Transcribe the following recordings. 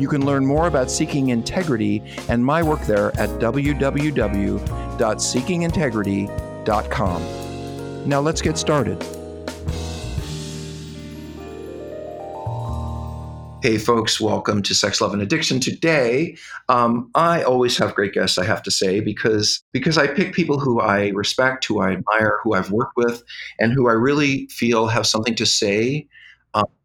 You can learn more about Seeking Integrity and my work there at www.seekingintegrity.com. Now let's get started. Hey, folks, welcome to Sex, Love, and Addiction. Today, um, I always have great guests, I have to say, because, because I pick people who I respect, who I admire, who I've worked with, and who I really feel have something to say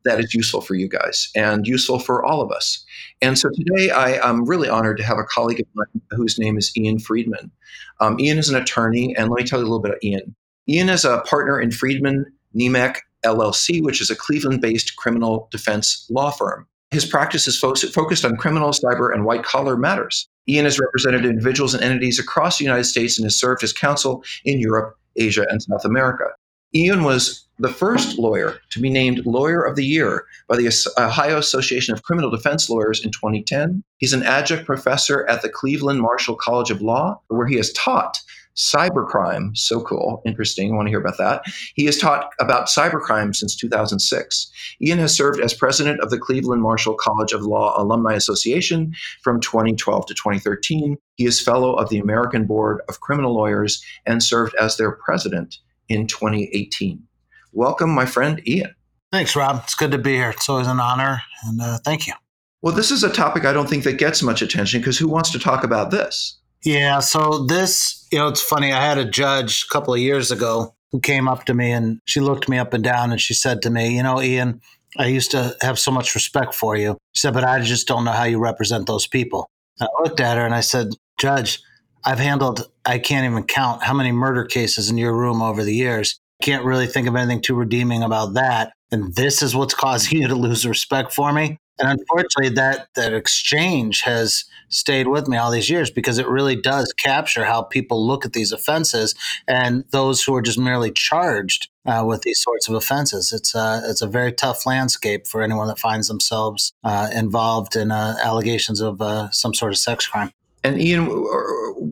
that is useful for you guys and useful for all of us. And so today I, am really honored to have a colleague of mine whose name is Ian Friedman. Um, Ian is an attorney, and let me tell you a little bit about Ian. Ian is a partner in Friedman Nemecek LLC, which is a Cleveland based criminal defense law firm. His practice is fo- focused on criminal, cyber, and white collar matters. Ian has represented individuals and entities across the United States and has served as counsel in Europe, Asia, and South America. Ian was the first lawyer to be named Lawyer of the Year by the Ohio Association of Criminal Defense Lawyers in 2010. He's an adjunct professor at the Cleveland Marshall College of Law, where he has taught cybercrime. So cool, interesting. I want to hear about that. He has taught about cybercrime since 2006. Ian has served as president of the Cleveland Marshall College of Law Alumni Association from 2012 to 2013. He is fellow of the American Board of Criminal Lawyers and served as their president in 2018. Welcome, my friend Ian. Thanks, Rob. It's good to be here. It's always an honor, and uh, thank you. Well, this is a topic I don't think that gets much attention because who wants to talk about this? Yeah, so this, you know, it's funny. I had a judge a couple of years ago who came up to me and she looked me up and down and she said to me, You know, Ian, I used to have so much respect for you. She said, But I just don't know how you represent those people. I looked at her and I said, Judge, I've handled, I can't even count how many murder cases in your room over the years. Can't really think of anything too redeeming about that. And this is what's causing you to lose respect for me. And unfortunately, that that exchange has stayed with me all these years because it really does capture how people look at these offenses and those who are just merely charged uh, with these sorts of offenses. It's a it's a very tough landscape for anyone that finds themselves uh, involved in uh, allegations of uh, some sort of sex crime. And Ian,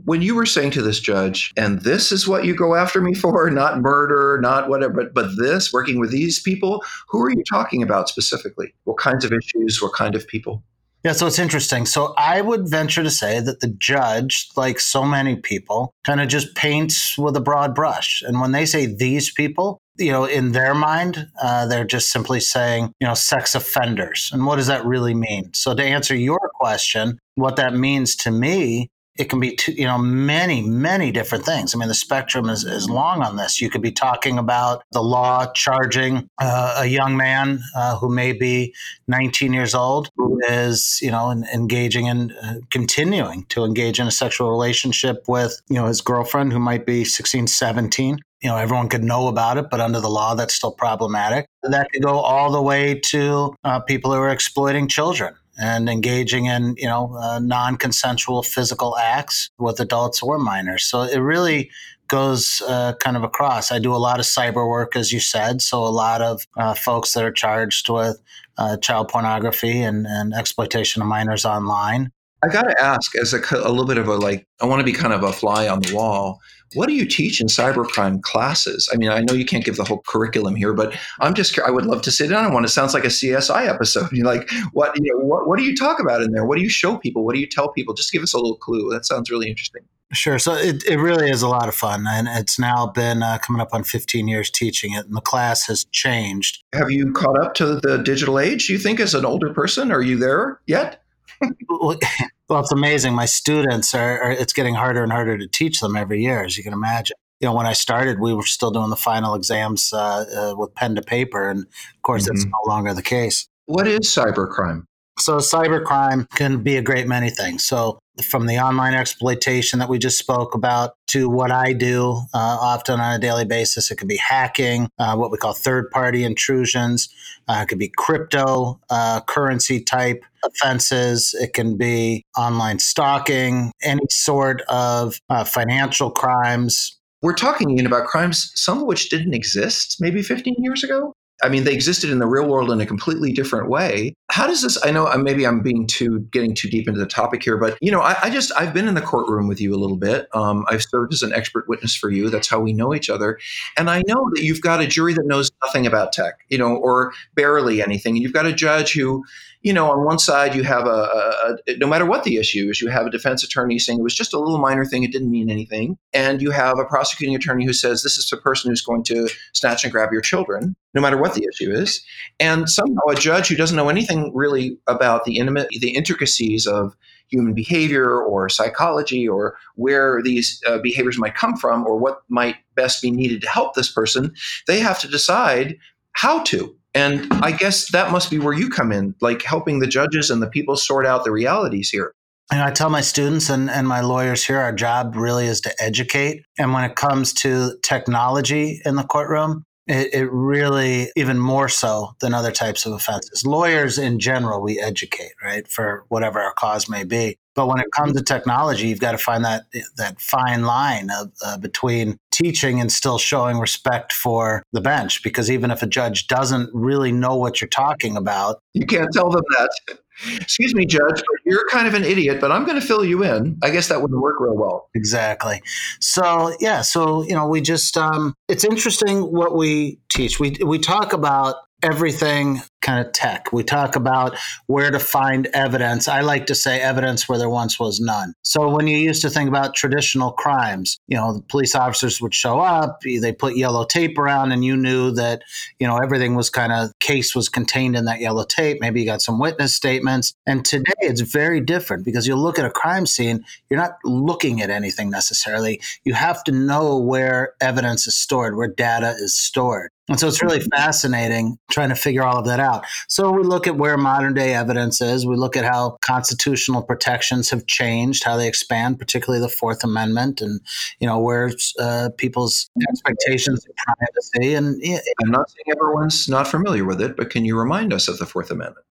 when you were saying to this judge, and this is what you go after me for, not murder, not whatever, but, but this, working with these people, who are you talking about specifically? What kinds of issues? What kind of people? Yeah, so it's interesting. So I would venture to say that the judge, like so many people, kind of just paints with a broad brush. And when they say these people, you know, in their mind, uh, they're just simply saying, you know, sex offenders. And what does that really mean? So to answer your question, what that means to me it can be you know many many different things i mean the spectrum is, is long on this you could be talking about the law charging uh, a young man uh, who may be 19 years old who is you know engaging in uh, continuing to engage in a sexual relationship with you know his girlfriend who might be 16 17 you know everyone could know about it but under the law that's still problematic. That could go all the way to uh, people who are exploiting children and engaging in you know uh, non-consensual physical acts with adults or minors. So it really goes uh, kind of across. I do a lot of cyber work as you said so a lot of uh, folks that are charged with uh, child pornography and, and exploitation of minors online. I got to ask, as a, a little bit of a like, I want to be kind of a fly on the wall. What do you teach in cybercrime classes? I mean, I know you can't give the whole curriculum here, but I'm just, I would love to sit down on one. It sounds like a CSI episode. You're like, what, you know, what, what do you talk about in there? What do you show people? What do you tell people? Just give us a little clue. That sounds really interesting. Sure. So it, it really is a lot of fun. And it's now been uh, coming up on 15 years teaching it, and the class has changed. Have you caught up to the digital age, you think, as an older person? Are you there yet? well, it's amazing. My students are, are, it's getting harder and harder to teach them every year, as you can imagine. You know, when I started, we were still doing the final exams uh, uh, with pen to paper. And of course, mm-hmm. that's no longer the case. What is cybercrime? So, cybercrime can be a great many things. So, from the online exploitation that we just spoke about to what I do uh, often on a daily basis, it could be hacking, uh, what we call third party intrusions. Uh, it could be crypto uh, currency type offenses. It can be online stalking, any sort of uh, financial crimes. We're talking about crimes, some of which didn't exist maybe 15 years ago. I mean, they existed in the real world in a completely different way. How does this? I know uh, maybe I'm being too getting too deep into the topic here, but you know, I, I just I've been in the courtroom with you a little bit. Um, I've served as an expert witness for you. That's how we know each other, and I know that you've got a jury that knows nothing about tech, you know, or barely anything, and you've got a judge who you know, on one side you have a, a, a, no matter what the issue is, you have a defense attorney saying it was just a little minor thing, it didn't mean anything, and you have a prosecuting attorney who says this is a person who's going to snatch and grab your children, no matter what the issue is, and somehow a judge who doesn't know anything really about the intimate, the intricacies of human behavior or psychology or where these uh, behaviors might come from or what might best be needed to help this person, they have to decide how to and I guess that must be where you come in, like helping the judges and the people sort out the realities here. And I tell my students and, and my lawyers here, our job really is to educate. And when it comes to technology in the courtroom, it, it, really, even more so than other types of offenses. Lawyers in general, we educate, right, for whatever our cause may be. But when it comes to technology, you've got to find that that fine line of, uh, between teaching and still showing respect for the bench. Because even if a judge doesn't really know what you're talking about, you can't tell them that. Excuse me, Judge, but you're kind of an idiot, but I'm going to fill you in. I guess that wouldn't work real well. Exactly. So yeah, so you know, we just um, it's interesting what we teach. We we talk about everything kind of tech. We talk about where to find evidence. I like to say evidence where there once was none. So when you used to think about traditional crimes, you know, the police officers would show up, they put yellow tape around and you knew that, you know, everything was kind of case was contained in that yellow tape. Maybe you got some witness statements. And today it's very different because you look at a crime scene, you're not looking at anything necessarily. You have to know where evidence is stored, where data is stored. And so it's really mm-hmm. fascinating trying to figure all of that out. So we look at where modern day evidence is. We look at how constitutional protections have changed, how they expand, particularly the Fourth Amendment, and you know where uh, people's expectations of privacy. And I'm not saying everyone's not familiar with it, but can you remind us of the Fourth Amendment?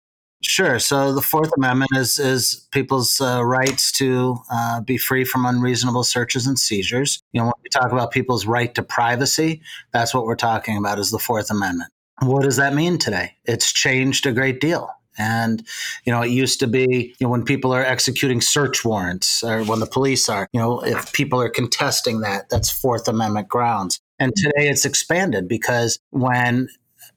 Sure. So the Fourth Amendment is is people's uh, rights to uh, be free from unreasonable searches and seizures. You know, when we talk about people's right to privacy, that's what we're talking about is the Fourth Amendment. What does that mean today? It's changed a great deal. And, you know, it used to be, you know, when people are executing search warrants or when the police are, you know, if people are contesting that, that's Fourth Amendment grounds. And today it's expanded because when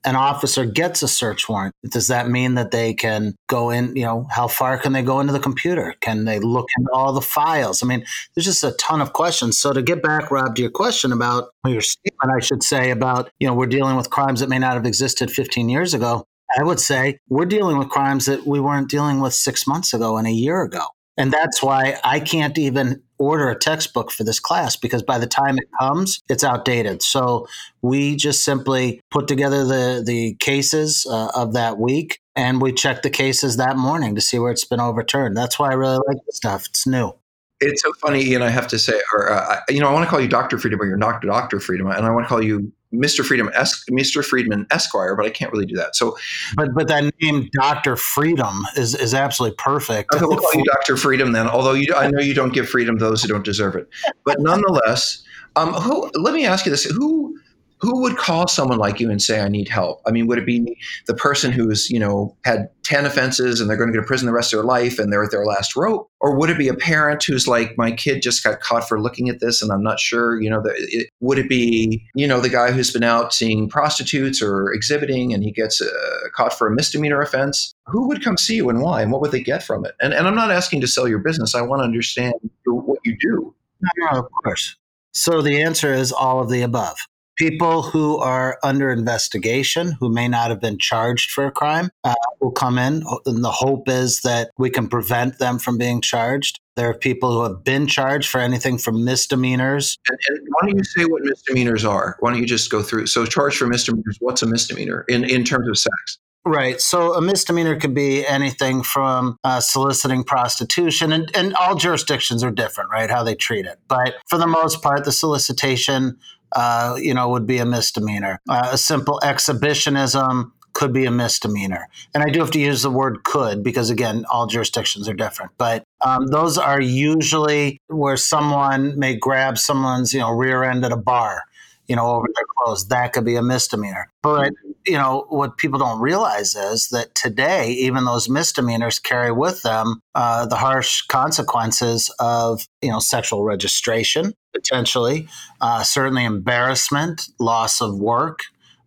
an officer gets a search warrant, does that mean that they can go in? You know, how far can they go into the computer? Can they look into all the files? I mean, there's just a ton of questions. So to get back, Rob, to your question about your statement, I should say about you know we're dealing with crimes that may not have existed 15 years ago. I would say we're dealing with crimes that we weren't dealing with six months ago and a year ago. And that's why I can't even order a textbook for this class because by the time it comes, it's outdated. So we just simply put together the, the cases uh, of that week and we check the cases that morning to see where it's been overturned. That's why I really like this stuff. It's new. It's so funny, Ian. I have to say, or uh, you know, I want to call you Doctor Freedom, or you're not Doctor Freedom, and I want to call you Mr. Freedom, es- Mr. Friedman Esquire, but I can't really do that. So, but but that name Doctor Freedom is is absolutely perfect. Okay, we'll call you Doctor Freedom then. Although you, I know you don't give freedom to those who don't deserve it, but nonetheless, um, who? Let me ask you this: who who would call someone like you and say, I need help? I mean, would it be the person who's, you know, had 10 offenses and they're going to go to prison the rest of their life and they're at their last rope? Or would it be a parent who's like, my kid just got caught for looking at this and I'm not sure, you know, it, would it be, you know, the guy who's been out seeing prostitutes or exhibiting and he gets uh, caught for a misdemeanor offense? Who would come see you and why? And what would they get from it? And, and I'm not asking to sell your business. I want to understand what you do. No, of course. So the answer is all of the above people who are under investigation who may not have been charged for a crime uh, will come in and the hope is that we can prevent them from being charged there are people who have been charged for anything from misdemeanors and, and why don't you say what misdemeanors are why don't you just go through so charged for misdemeanors what's a misdemeanor in, in terms of sex Right. So a misdemeanor could be anything from uh, soliciting prostitution, and, and all jurisdictions are different, right? How they treat it. But for the most part, the solicitation uh, you know, would be a misdemeanor. Uh, a simple exhibitionism could be a misdemeanor. And I do have to use the word could because, again, all jurisdictions are different. But um, those are usually where someone may grab someone's, you know, rear end at a bar, you know, over their clothes. That could be a misdemeanor. But, you know, what people don't realize is that today, even those misdemeanors carry with them uh, the harsh consequences of, you know, sexual registration, potentially, uh, certainly embarrassment, loss of work,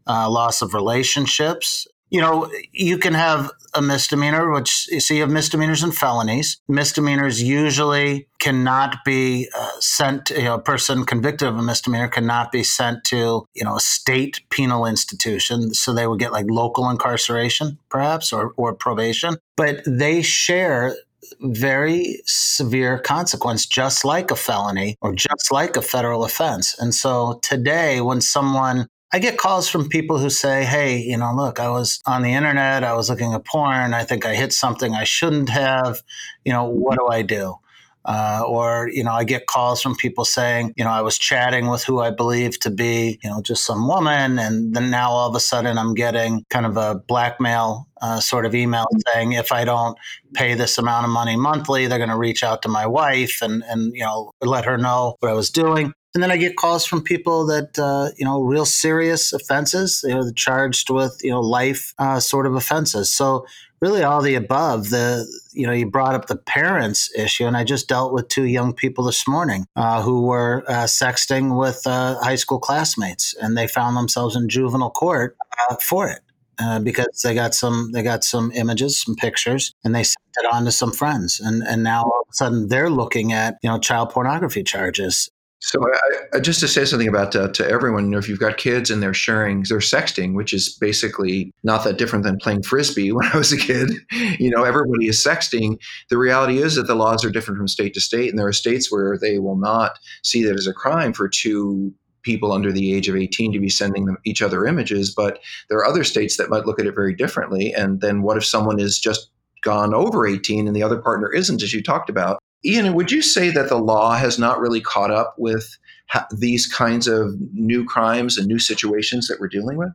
uh, loss of relationships. You know, you can have a misdemeanor, which you see have misdemeanors and felonies. Misdemeanors usually cannot be uh, sent, you know, a person convicted of a misdemeanor cannot be sent to, you know, a state penal institution. So they would get like local incarceration, perhaps, or, or probation. But they share very severe consequence, just like a felony or just like a federal offense. And so today, when someone I get calls from people who say, Hey, you know, look, I was on the internet, I was looking at porn, I think I hit something I shouldn't have. You know, what do I do? Uh, or, you know, I get calls from people saying, you know, I was chatting with who I believe to be, you know, just some woman. And then now all of a sudden I'm getting kind of a blackmail uh, sort of email saying if I don't pay this amount of money monthly, they're going to reach out to my wife and, and, you know, let her know what I was doing. And then I get calls from people that, uh, you know, real serious offenses, you know, charged with, you know, life uh, sort of offenses. So really all the above. The you know you brought up the parents issue, and I just dealt with two young people this morning uh, who were uh, sexting with uh, high school classmates, and they found themselves in juvenile court uh, for it. Uh, because they got some they got some images, some pictures, and they sent it on to some friends, and and now all of a sudden they're looking at you know child pornography charges, so, I, I, just to say something about uh, to everyone, you know, if you've got kids and they're sharing, they're sexting, which is basically not that different than playing frisbee when I was a kid. You know, everybody is sexting. The reality is that the laws are different from state to state, and there are states where they will not see that as a crime for two people under the age of 18 to be sending them each other images. But there are other states that might look at it very differently. And then what if someone is just gone over 18 and the other partner isn't, as you talked about? Ian, would you say that the law has not really caught up with ha- these kinds of new crimes and new situations that we're dealing with?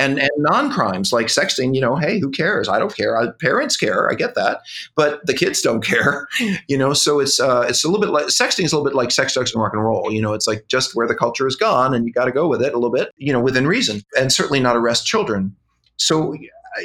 And, and non-crimes like sexting, you know, hey, who cares? I don't care. I, parents care. I get that, but the kids don't care, you know. So it's uh, it's a little bit like sexting is a little bit like sex, drugs, and rock and roll. You know, it's like just where the culture has gone, and you got to go with it a little bit, you know, within reason, and certainly not arrest children. So,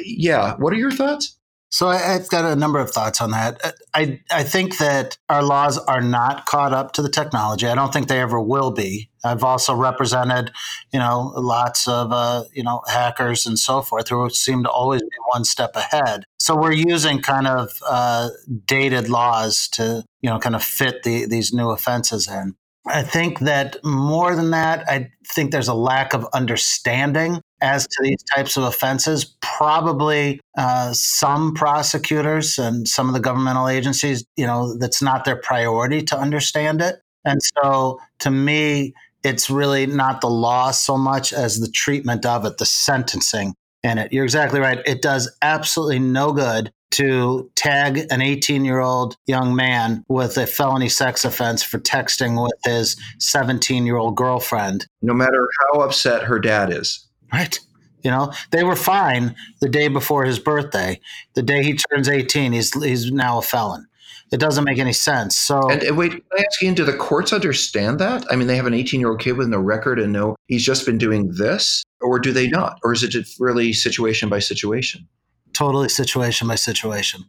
yeah, what are your thoughts? So I, have got a number of thoughts on that. Uh, I I think that our laws are not caught up to the technology. I don't think they ever will be. I've also represented, you know, lots of uh, you know hackers and so forth who seem to always be one step ahead. So we're using kind of uh, dated laws to you know kind of fit the, these new offenses in. I think that more than that, I think there's a lack of understanding as to these types of offenses. Probably uh, some prosecutors and some of the governmental agencies, you know, that's not their priority to understand it. And so to me, it's really not the law so much as the treatment of it, the sentencing in it. You're exactly right. It does absolutely no good to tag an 18 year old young man with a felony sex offense for texting with his 17 year old girlfriend. No matter how upset her dad is. Right. You know, they were fine the day before his birthday. The day he turns 18, he's, he's now a felon. it doesn't make any sense. So, and, wait, can I ask you, do the courts understand that? I mean, they have an 18 year old kid with no record and no, he's just been doing this, or do they not? Or is it really situation by situation? Totally situation by situation.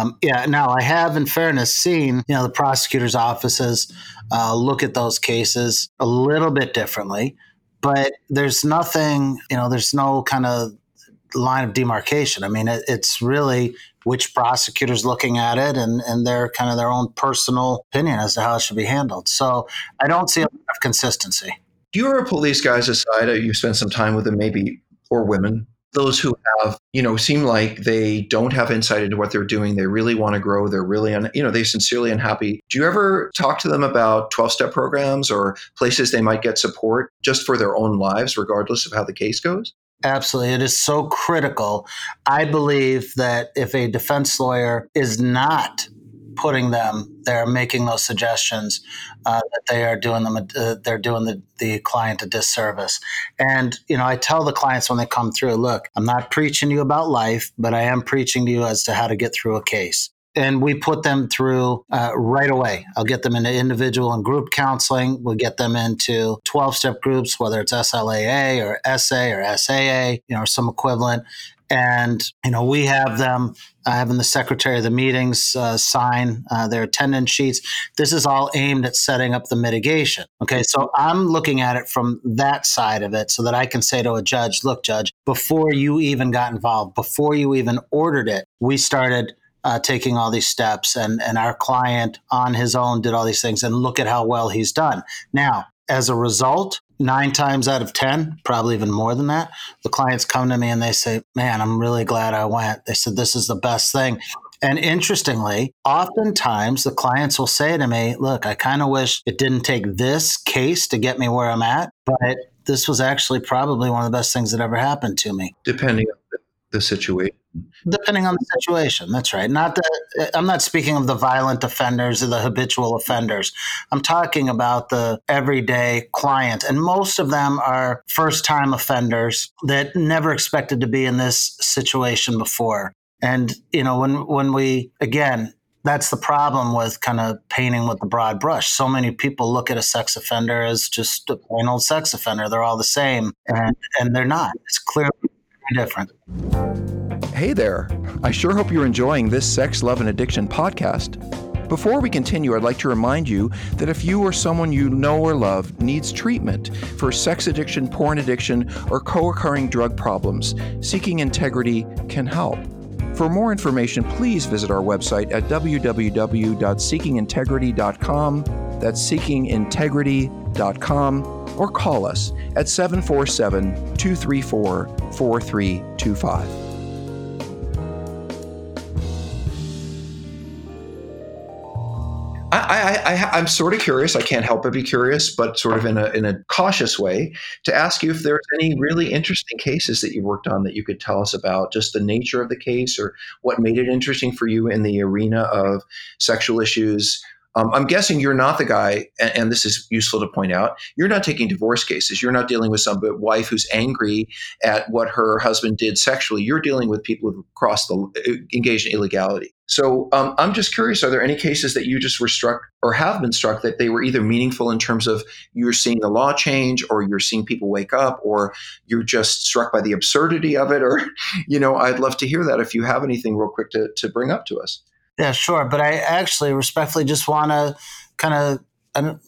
Um, yeah. Now, I have, in fairness, seen you know the prosecutor's offices uh, look at those cases a little bit differently, but there's nothing. You know, there's no kind of line of demarcation. I mean, it, it's really which prosecutor's looking at it and, and their kind of their own personal opinion as to how it should be handled. So I don't see a lot of consistency. You ever pull these guys aside? Uh, you spend some time with them, maybe, or women, those who have, you know, seem like they don't have insight into what they're doing. They really want to grow. They're really, un, you know, they sincerely unhappy. Do you ever talk to them about 12 step programs or places they might get support just for their own lives, regardless of how the case goes? Absolutely. It is so critical. I believe that if a defense lawyer is not putting them they're making those suggestions, uh, that they are doing them, uh, they're doing the, the client a disservice. And, you know, I tell the clients when they come through, look, I'm not preaching you about life, but I am preaching to you as to how to get through a case and we put them through uh, right away. I'll get them into individual and group counseling. We'll get them into 12 step groups, whether it's SLAA or SA or SAA, you know, or some equivalent. And, you know, we have them uh, having the secretary of the meetings uh, sign uh, their attendance sheets. This is all aimed at setting up the mitigation. Okay. So I'm looking at it from that side of it so that I can say to a judge, look, judge, before you even got involved, before you even ordered it, we started uh, taking all these steps, and and our client on his own did all these things, and look at how well he's done. Now, as a result, nine times out of 10, probably even more than that, the clients come to me and they say, Man, I'm really glad I went. They said, This is the best thing. And interestingly, oftentimes the clients will say to me, Look, I kind of wish it didn't take this case to get me where I'm at, but this was actually probably one of the best things that ever happened to me. Depending on the situation. Depending on the situation, that's right. Not the. I'm not speaking of the violent offenders or the habitual offenders. I'm talking about the everyday client, and most of them are first-time offenders that never expected to be in this situation before. And you know, when when we again, that's the problem with kind of painting with the broad brush. So many people look at a sex offender as just a plain old sex offender. They're all the same, and and they're not. It's clearly different. Hey there. I sure hope you're enjoying this Sex, Love, and Addiction podcast. Before we continue, I'd like to remind you that if you or someone you know or love needs treatment for sex addiction, porn addiction, or co occurring drug problems, Seeking Integrity can help. For more information, please visit our website at www.seekingintegrity.com. That's seekingintegrity.com or call us at 747 234 4325. I, am sort of curious. I can't help but be curious, but sort of in a in a cautious way, to ask you if there's any really interesting cases that you worked on that you could tell us about, just the nature of the case or what made it interesting for you in the arena of sexual issues, um, I'm guessing you're not the guy, and, and, this is useful to point out. You're not taking divorce cases. You're not dealing with some wife who's angry at what her husband did sexually. You're dealing with people who've crossed the uh, engaged in illegality. So um, I'm just curious: Are there any cases that you just were struck or have been struck that they were either meaningful in terms of you're seeing the law change, or you're seeing people wake up, or you're just struck by the absurdity of it? Or, you know, I'd love to hear that if you have anything real quick to to bring up to us. Yeah, sure. But I actually respectfully just want to kind of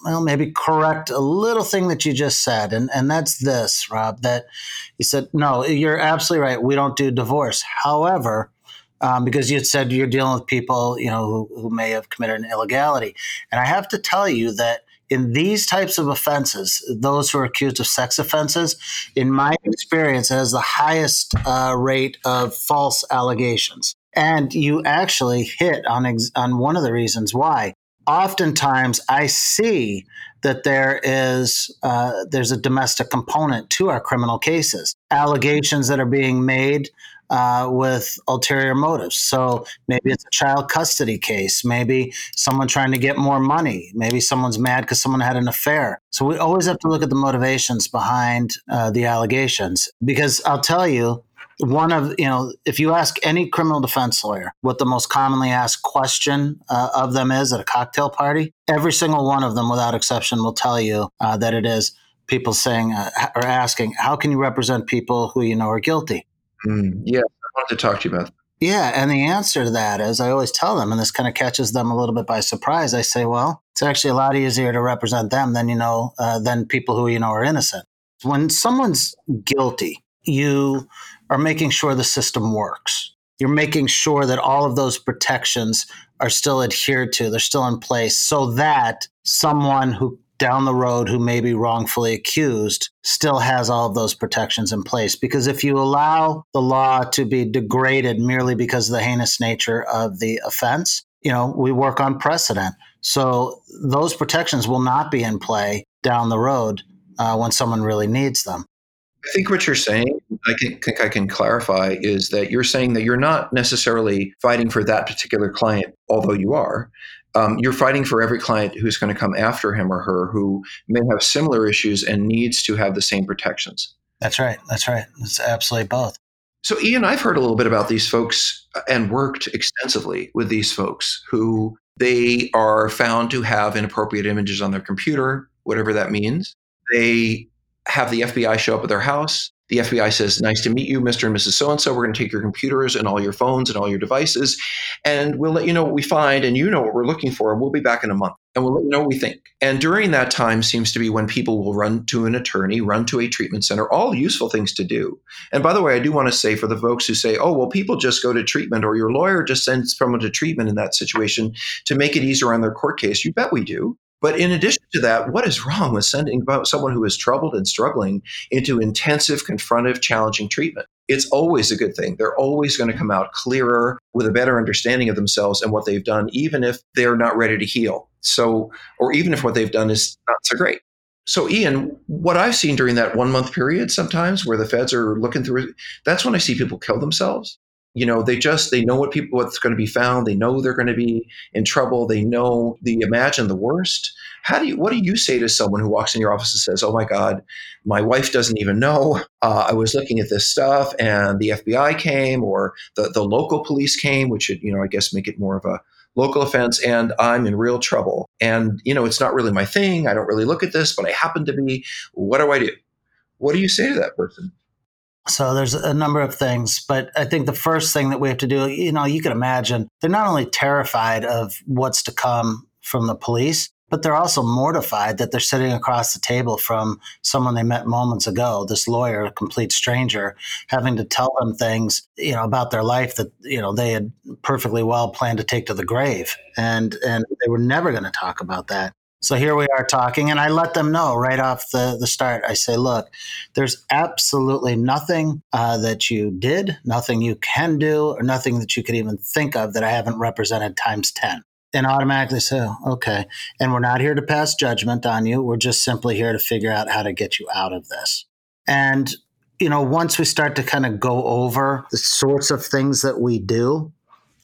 well, maybe correct a little thing that you just said, and and that's this, Rob. That you said no, you're absolutely right. We don't do divorce. However, um, because you said you're dealing with people, you know, who, who may have committed an illegality, and I have to tell you that in these types of offenses, those who are accused of sex offenses, in my experience, has the highest uh, rate of false allegations. And you actually hit on, ex- on one of the reasons why. Oftentimes, I see that there is uh, there's a domestic component to our criminal cases. Allegations that are being made uh, with ulterior motives. So maybe it's a child custody case. Maybe someone trying to get more money. Maybe someone's mad because someone had an affair. So we always have to look at the motivations behind uh, the allegations. Because I'll tell you, one of you know if you ask any criminal defense lawyer what the most commonly asked question uh, of them is at a cocktail party every single one of them without exception will tell you uh, that it is people saying uh, or asking how can you represent people who you know are guilty? Mm, yeah i wanted to talk to you about that. yeah and the answer to that is i always tell them and this kind of catches them a little bit by surprise i say well it's actually a lot easier to represent them than you know uh, than people who you know are innocent. When someone's guilty you are making sure the system works. You're making sure that all of those protections are still adhered to, they're still in place, so that someone who down the road who may be wrongfully accused still has all of those protections in place. Because if you allow the law to be degraded merely because of the heinous nature of the offense, you know, we work on precedent. So those protections will not be in play down the road uh, when someone really needs them. I think what you're saying, I think I can clarify, is that you're saying that you're not necessarily fighting for that particular client, although you are. Um, you're fighting for every client who's going to come after him or her who may have similar issues and needs to have the same protections. That's right. That's right. It's absolutely both. So, Ian, I've heard a little bit about these folks and worked extensively with these folks who they are found to have inappropriate images on their computer, whatever that means. They have the FBI show up at their house. The FBI says, Nice to meet you, Mr. and Mrs. So and so. We're going to take your computers and all your phones and all your devices, and we'll let you know what we find, and you know what we're looking for, and we'll be back in a month, and we'll let you know what we think. And during that time seems to be when people will run to an attorney, run to a treatment center, all useful things to do. And by the way, I do want to say for the folks who say, oh, well, people just go to treatment, or your lawyer just sends someone to treatment in that situation to make it easier on their court case. You bet we do. But in addition to that, what is wrong with sending someone who is troubled and struggling into intensive, confrontive, challenging treatment? It's always a good thing. They're always going to come out clearer with a better understanding of themselves and what they've done, even if they're not ready to heal. So, or even if what they've done is not so great. So, Ian, what I've seen during that one month period sometimes where the feds are looking through, that's when I see people kill themselves you know they just they know what people what's going to be found they know they're going to be in trouble they know they imagine the worst. How do you what do you say to someone who walks in your office and says oh my god my wife doesn't even know uh, i was looking at this stuff and the fbi came or the, the local police came which would you know i guess make it more of a local offense and i'm in real trouble. And you know it's not really my thing i don't really look at this but i happen to be what do i do? What do you say to that person so there's a number of things, but I think the first thing that we have to do, you know, you can imagine they're not only terrified of what's to come from the police, but they're also mortified that they're sitting across the table from someone they met moments ago, this lawyer, a complete stranger, having to tell them things, you know, about their life that, you know, they had perfectly well planned to take to the grave. And and they were never going to talk about that. So here we are talking, and I let them know right off the, the start. I say, look, there's absolutely nothing uh, that you did, nothing you can do, or nothing that you could even think of that I haven't represented times 10. And automatically say, oh, okay. And we're not here to pass judgment on you. We're just simply here to figure out how to get you out of this. And, you know, once we start to kind of go over the sorts of things that we do,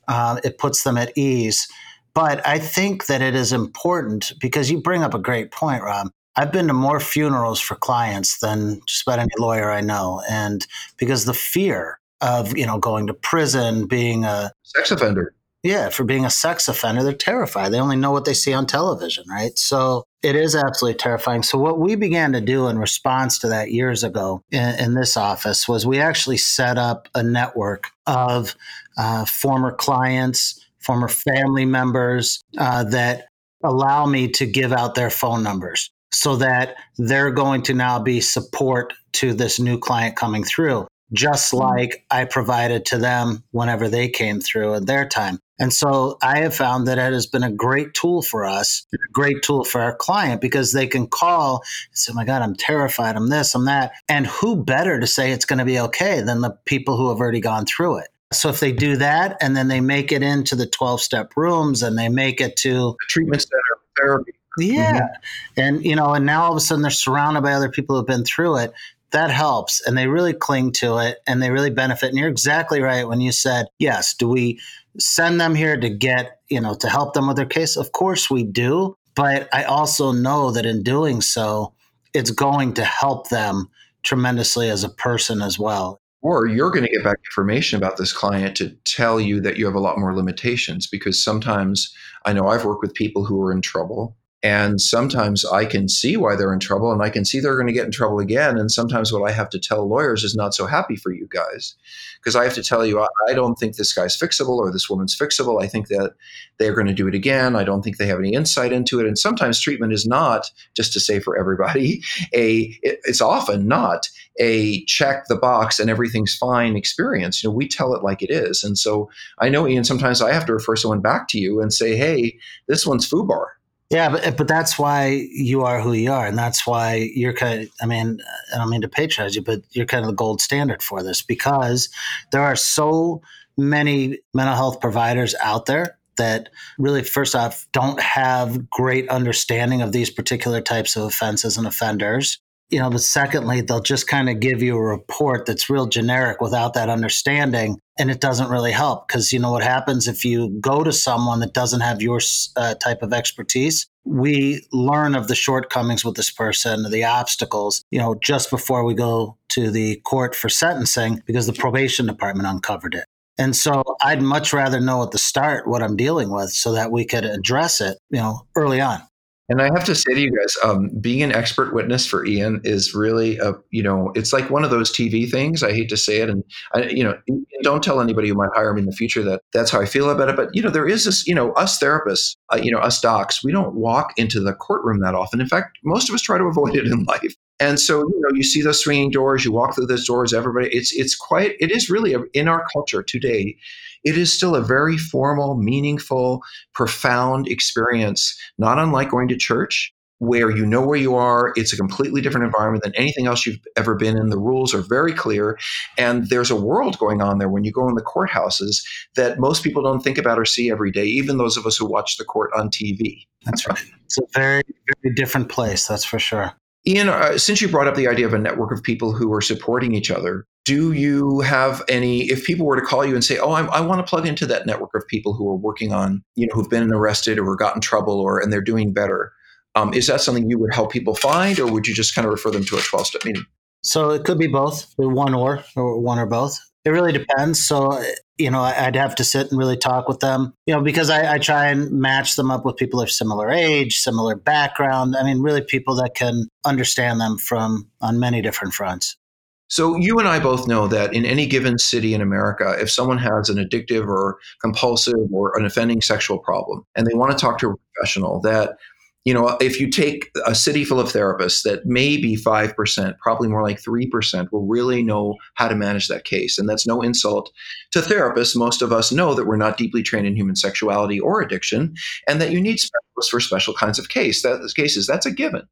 uh, it puts them at ease but I think that it is important because you bring up a great point, Rob. I've been to more funerals for clients than just about any lawyer I know. And because the fear of, you know, going to prison, being a sex offender. Yeah, for being a sex offender, they're terrified. They only know what they see on television, right? So it is absolutely terrifying. So, what we began to do in response to that years ago in, in this office was we actually set up a network of uh, former clients, former family members uh, that allow me to give out their phone numbers so that they're going to now be support to this new client coming through, just mm-hmm. like I provided to them whenever they came through at their time. And so I have found that it has been a great tool for us, a great tool for our client because they can call and say, oh my God, I'm terrified, I'm this, I'm that. And who better to say it's going to be okay than the people who have already gone through it? So if they do that and then they make it into the 12 step rooms and they make it to treatment center therapy. Yeah. Mm-hmm. And, you know, and now all of a sudden they're surrounded by other people who've been through it. That helps. And they really cling to it and they really benefit. And you're exactly right when you said, yes, do we send them here to get, you know, to help them with their case? Of course we do. But I also know that in doing so, it's going to help them tremendously as a person as well or you're going to get back information about this client to tell you that you have a lot more limitations because sometimes I know I've worked with people who are in trouble and sometimes I can see why they're in trouble and I can see they're going to get in trouble again. And sometimes what I have to tell lawyers is not so happy for you guys because I have to tell you, I don't think this guy's fixable or this woman's fixable. I think that they're going to do it again. I don't think they have any insight into it. And sometimes treatment is not, just to say for everybody, a, it's often not a check the box and everything's fine experience. You know, we tell it like it is. And so I know, Ian, sometimes I have to refer someone back to you and say, hey, this one's FUBAR yeah, but but that's why you are who you are, and that's why you're kind. Of, I mean, I don't mean to patronize you, but you're kind of the gold standard for this because there are so many mental health providers out there that really, first off, don't have great understanding of these particular types of offenses and offenders you know, but secondly, they'll just kind of give you a report that's real generic without that understanding. And it doesn't really help because, you know, what happens if you go to someone that doesn't have your uh, type of expertise? We learn of the shortcomings with this person, the obstacles, you know, just before we go to the court for sentencing because the probation department uncovered it. And so I'd much rather know at the start what I'm dealing with so that we could address it, you know, early on. And I have to say to you guys, um, being an expert witness for Ian is really a, you know, it's like one of those TV things. I hate to say it, and I, you know, don't tell anybody who might hire me in the future that that's how I feel about it. But you know, there is this, you know, us therapists, uh, you know, us docs, we don't walk into the courtroom that often. In fact, most of us try to avoid it in life. And so, you know, you see those swinging doors, you walk through those doors, everybody, it's, it's quite, it is really a, in our culture today, it is still a very formal, meaningful, profound experience, not unlike going to church where you know where you are. It's a completely different environment than anything else you've ever been in. The rules are very clear. And there's a world going on there when you go in the courthouses that most people don't think about or see every day, even those of us who watch the court on TV. That's right. It's a very, very different place, that's for sure. Ian, uh, since you brought up the idea of a network of people who are supporting each other, do you have any? If people were to call you and say, "Oh, I, I want to plug into that network of people who are working on, you know, who've been arrested or got in trouble or and they're doing better," um, is that something you would help people find, or would you just kind of refer them to a twelve-step meeting? So it could be both, one or or one or both. It really depends. So, you know, I'd have to sit and really talk with them, you know, because I, I try and match them up with people of similar age, similar background. I mean, really people that can understand them from on many different fronts. So you and I both know that in any given city in America, if someone has an addictive or compulsive or an offending sexual problem and they want to talk to a professional, that you know, if you take a city full of therapists, that maybe 5%, probably more like 3%, will really know how to manage that case. And that's no insult to therapists. Most of us know that we're not deeply trained in human sexuality or addiction, and that you need specialists for special kinds of case, that, cases. That's a given.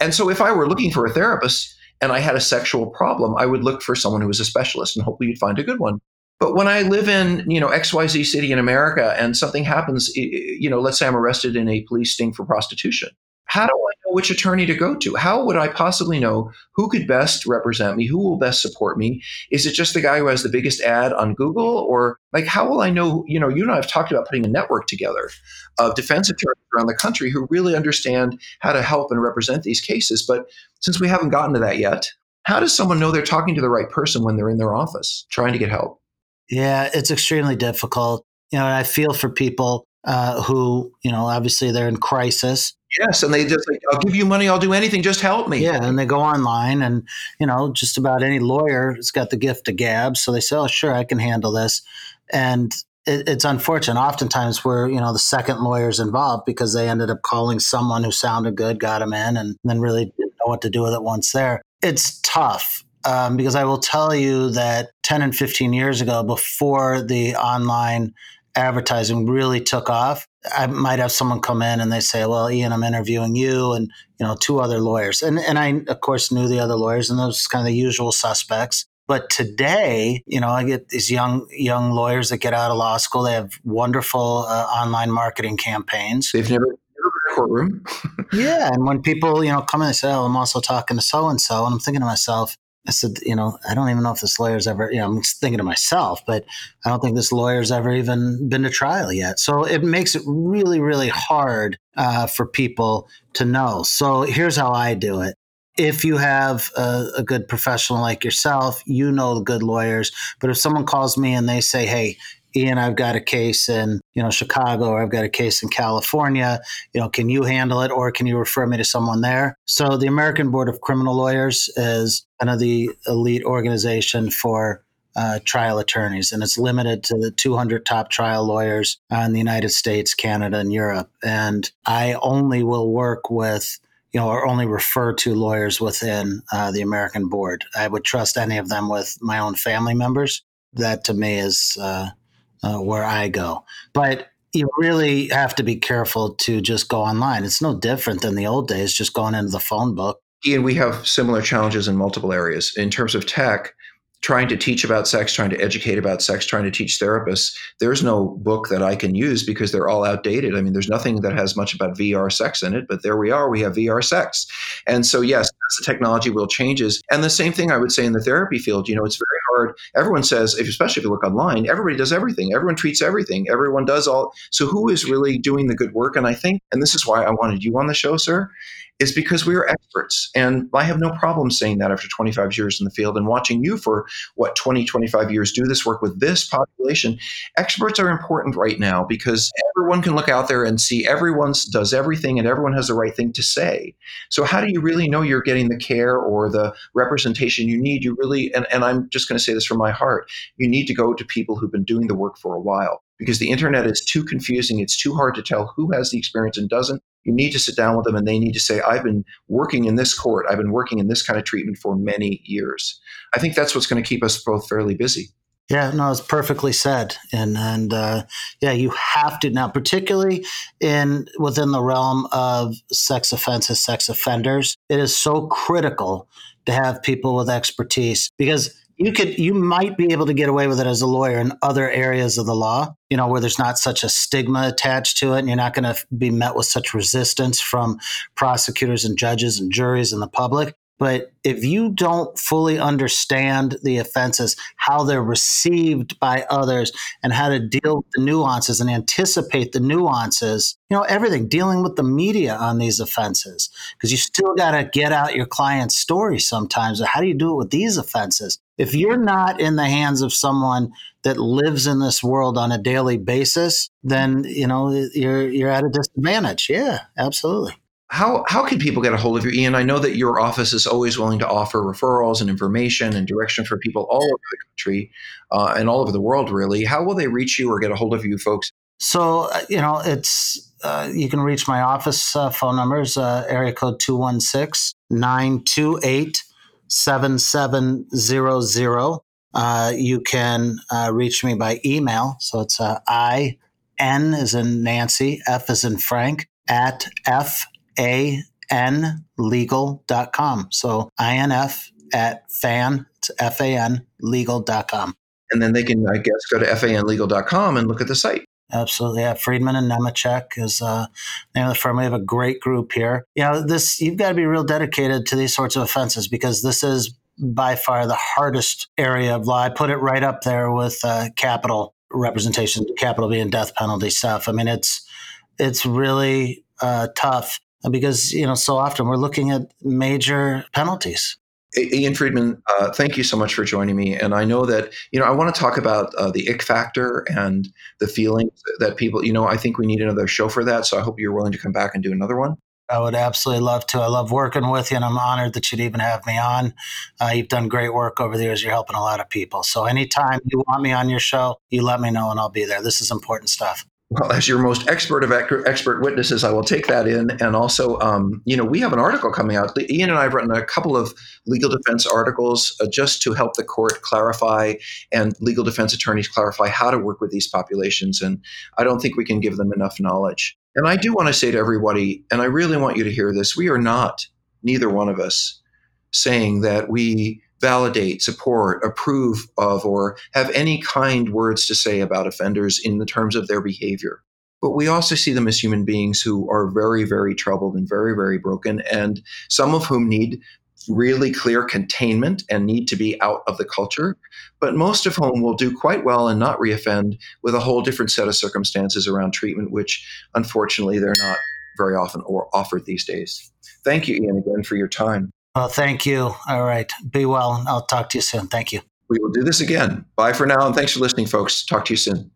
And so if I were looking for a therapist and I had a sexual problem, I would look for someone who was a specialist and hopefully you'd find a good one. But when I live in, you know, XYZ city in America and something happens, you know, let's say I'm arrested in a police sting for prostitution. How do I know which attorney to go to? How would I possibly know who could best represent me? Who will best support me? Is it just the guy who has the biggest ad on Google? Or like, how will I know? You know, you and I have talked about putting a network together of defense attorneys around the country who really understand how to help and represent these cases. But since we haven't gotten to that yet, how does someone know they're talking to the right person when they're in their office trying to get help? Yeah, it's extremely difficult. You know, I feel for people uh, who, you know, obviously they're in crisis. Yes, and they just like, I'll give you money, I'll do anything, just help me. Yeah, and they go online, and you know, just about any lawyer has got the gift of gab, so they say, "Oh, sure, I can handle this," and it, it's unfortunate. Oftentimes, we're you know the second lawyers involved because they ended up calling someone who sounded good, got them in, and then really didn't know what to do with it once there. It's tough um, because I will tell you that 10 and 15 years ago, before the online advertising really took off, I might have someone come in and they say, "Well, Ian, I'm interviewing you and you know two other lawyers," and and I of course knew the other lawyers and those kind of the usual suspects. But today, you know, I get these young young lawyers that get out of law school. They have wonderful uh, online marketing campaigns. They've never been in a courtroom. yeah, and when people you know come in and say, "Oh, I'm also talking to so and so," and I'm thinking to myself, I said, you know, I don't even know if this lawyer's ever, you know, I'm thinking to myself, but I don't think this lawyer's ever even been to trial yet. So it makes it really, really hard uh, for people to know. So here's how I do it. if you have a, a, good professional like yourself, you know the good lawyers. But if someone calls me and they say, "Hey, Ian, I've got a case in you know Chicago, or I've got a case in California. You know, can you handle it, or can you refer me to someone there?" So the American Board of Criminal Lawyers is kind of the elite organization for uh, trial attorneys, and it's limited to the 200 top trial lawyers in the United States, Canada, and Europe. And I only will work with you know, or only refer to lawyers within uh, the American board. I would trust any of them with my own family members. That to me is uh, uh, where I go. But you really have to be careful to just go online. It's no different than the old days, just going into the phone book. Ian, we have similar challenges in multiple areas. In terms of tech, trying to teach about sex, trying to educate about sex, trying to teach therapists, there's no book that I can use because they're all outdated. I mean, there's nothing that has much about VR sex in it, but there we are. We have VR sex. And so, yes, as the technology will changes. And the same thing I would say in the therapy field, you know, it's very hard. Everyone says, especially if you look online, everybody does everything. Everyone treats everything. Everyone does all. So who is really doing the good work? And I think, and this is why I wanted you on the show, sir, is because we are experts. And I have no problem saying that after 25 years in the field and watching you for what 20, 25 years do this work with this population. Experts are important right now because everyone can look out there and see everyone does everything and everyone has the right thing to say. So how do you really know you're getting the care or the representation you need? You really, and, and I'm just going to say this from my heart, you need to go to people who've been doing the work for a while because the internet is too confusing. It's too hard to tell who has the experience and doesn't. You need to sit down with them and they need to say, I've been working in this court, I've been working in this kind of treatment for many years. I think that's what's going to keep us both fairly busy. Yeah, no, it's perfectly said, and and uh, yeah, you have to now, particularly in within the realm of sex offenses, sex offenders. It is so critical to have people with expertise because you could you might be able to get away with it as a lawyer in other areas of the law you know where there's not such a stigma attached to it and you're not going to be met with such resistance from prosecutors and judges and juries and the public but if you don't fully understand the offenses, how they're received by others, and how to deal with the nuances and anticipate the nuances, you know, everything, dealing with the media on these offenses, because you still got to get out your client's story sometimes. How do you do it with these offenses? If you're not in the hands of someone that lives in this world on a daily basis, then you know you're you're at a disadvantage. Yeah, absolutely how how can people get a hold of you, Ian? I know that your office is always willing to offer referrals and information and direction for people all over the country uh, and all over the world. Really, how will they reach you or get a hold of you, folks? So uh, you know, it's uh, you can reach my office uh, phone numbers uh, area code 216 928 7700. Uh, you can reach me by email. So it's I N is in Nancy, F is in Frank at F fanlegal.com. So INF at fan, it's F-A-N legal.com. And then they can, I guess, go to fanlegal.com and look at the site. Absolutely. Yeah. Friedman and Nemecek is uh, name of the firm. We have a great group here. You know, this, you've got to be real dedicated to these sorts of offenses because this is by far the hardest area of law. I put it right up there with uh, capital representation, capital being death penalty stuff. I mean, it's, it's really uh, tough because you know so often we're looking at major penalties. Ian Friedman, uh, thank you so much for joining me. And I know that, you know, I want to talk about uh, the ick factor and the feelings that people, you know, I think we need another show for that. So I hope you're willing to come back and do another one. I would absolutely love to. I love working with you, and I'm honored that you'd even have me on. Uh, you've done great work over the years. You're helping a lot of people. So anytime you want me on your show, you let me know, and I'll be there. This is important stuff well, as your most expert of expert witnesses, I will take that in. And also, um, you know, we have an article coming out. Ian and I have written a couple of legal defense articles uh, just to help the court clarify and legal defense attorneys clarify how to work with these populations. And I don't think we can give them enough knowledge. And I do want to say to everybody, and I really want you to hear this: we are not, neither one of us, saying that we validate, support, approve of, or have any kind words to say about offenders in the terms of their behavior. But we also see them as human beings who are very, very troubled and very, very broken, and some of whom need really clear containment and need to be out of the culture, but most of whom will do quite well and not reoffend with a whole different set of circumstances around treatment, which unfortunately they're not very often or offered these days. Thank you, Ian, again for your time. Well, thank you. All right. Be well. And I'll talk to you soon. Thank you. We will do this again. Bye for now. And thanks for listening, folks. Talk to you soon.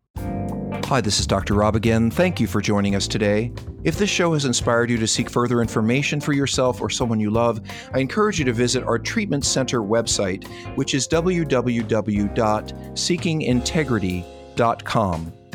Hi, this is Dr. Rob again. Thank you for joining us today. If this show has inspired you to seek further information for yourself or someone you love, I encourage you to visit our treatment center website, which is www.seekingintegrity.com.